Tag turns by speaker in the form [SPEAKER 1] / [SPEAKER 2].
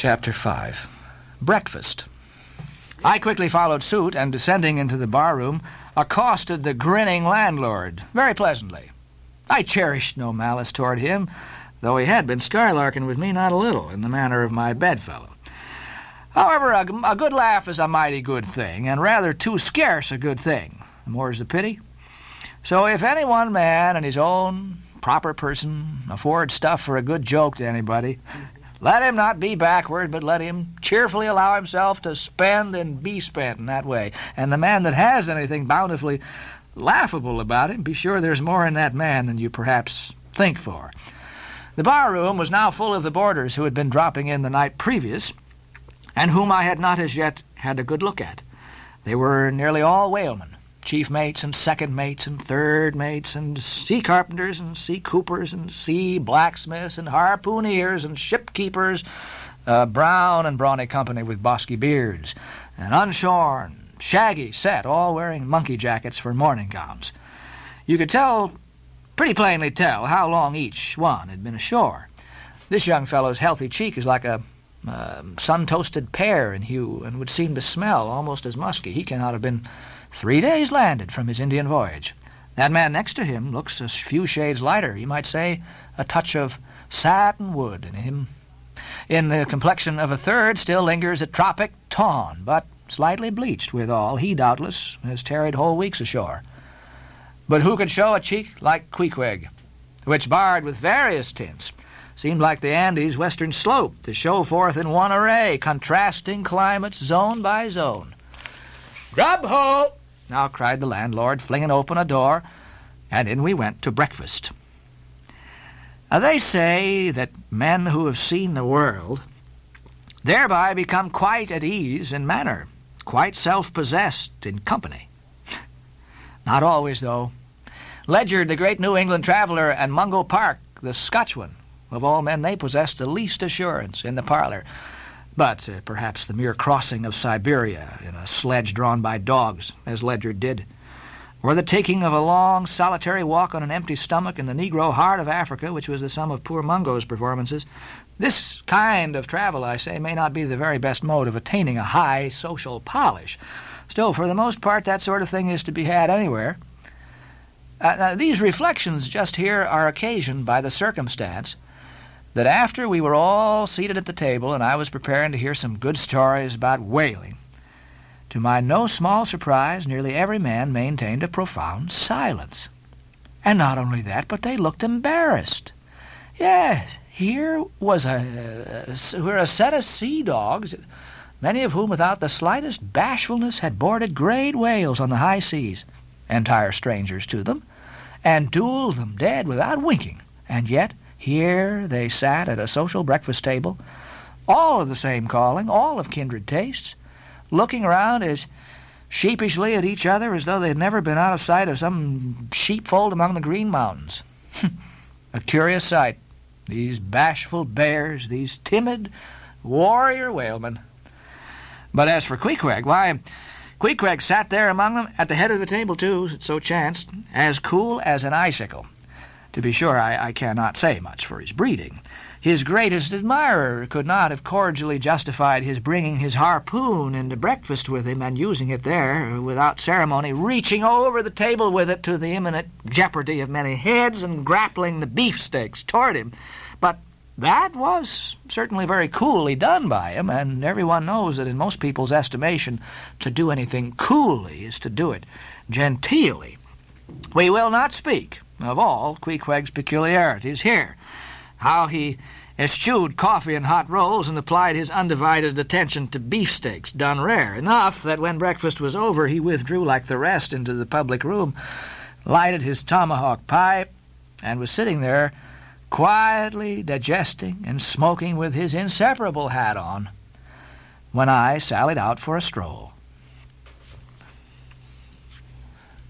[SPEAKER 1] Chapter 5 Breakfast. I quickly followed suit and, descending into the barroom, accosted the grinning landlord very pleasantly. I cherished no malice toward him, though he had been skylarking with me not a little in the manner of my bedfellow. However, a, a good laugh is a mighty good thing, and rather too scarce a good thing. The more's the pity. So if any one man in his own proper person affords stuff for a good joke to anybody, let him not be backward, but let him cheerfully allow himself to spend and be spent in that way. And the man that has anything bountifully laughable about him, be sure there's more in that man than you perhaps think for. The bar room was now full of the boarders who had been dropping in the night previous, and whom I had not as yet had a good look at. They were nearly all whalemen, chief mates and second mates and third mates and sea carpenters and sea coopers and sea blacksmiths and harpooneers and shipkeepers, a brown and brawny company with bosky beards, and unshorn, shaggy set, all wearing monkey jackets for morning gowns. You could tell, pretty plainly tell, how long each one had been ashore. This young fellow's healthy cheek is like a uh, sun-toasted pear in hue, and would seem to smell almost as musky. He cannot have been three days landed from his Indian voyage. That man next to him looks a few shades lighter. You might say a touch of satin wood in him. In the complexion of a third still lingers a tropic tawn, but slightly bleached withal. He, doubtless, has tarried whole weeks ashore. But who could show a cheek like Queequeg, which, barred with various tints, seemed like the Andes' western slope to show forth in one array, contrasting climates zone by zone. Grub ho! now cried the landlord, flinging open a door, and in we went to breakfast. Now, they say that men who have seen the world thereby become quite at ease in manner, quite self-possessed in company. Not always, though. Ledyard, the great New England traveler, and Mungo Park, the Scotchman, of all men, they possessed the least assurance in the parlor. But uh, perhaps the mere crossing of Siberia in a sledge drawn by dogs, as Ledyard did, or the taking of a long, solitary walk on an empty stomach in the Negro heart of Africa, which was the sum of poor Mungo's performances, this kind of travel, I say, may not be the very best mode of attaining a high social polish. Still, for the most part, that sort of thing is to be had anywhere. Uh, these reflections just here are occasioned by the circumstance that after we were all seated at the table and I was preparing to hear some good stories about whaling, to my no small surprise, nearly every man maintained a profound silence. And not only that, but they looked embarrassed. Yes, here was a, uh, a, were a set of sea dogs, many of whom, without the slightest bashfulness, had boarded great whales on the high seas, entire strangers to them, and dueled them dead without winking, and yet here they sat at a social breakfast table, all of the same calling, all of kindred tastes, looking around as sheepishly at each other as though they had never been out of sight of some sheepfold among the Green Mountains. a curious sight, these bashful bears, these timid warrior whalemen. But as for Queequeg, why, Queequeg sat there among them at the head of the table, too, so chanced, as cool as an icicle. To be sure, I, I cannot say much for his breeding. His greatest admirer could not have cordially justified his bringing his harpoon into breakfast with him and using it there without ceremony, reaching over the table with it to the imminent jeopardy of many heads and grappling the beefsteaks toward him. But that was certainly very coolly done by him, and everyone knows that in most people's estimation, to do anything coolly is to do it genteelly. We will not speak of all Queequeg's peculiarities here. How he eschewed coffee and hot rolls and applied his undivided attention to beefsteaks, done rare enough that when breakfast was over he withdrew like the rest into the public room, lighted his tomahawk pipe, and was sitting there quietly digesting and smoking with his inseparable hat on, when I sallied out for a stroll.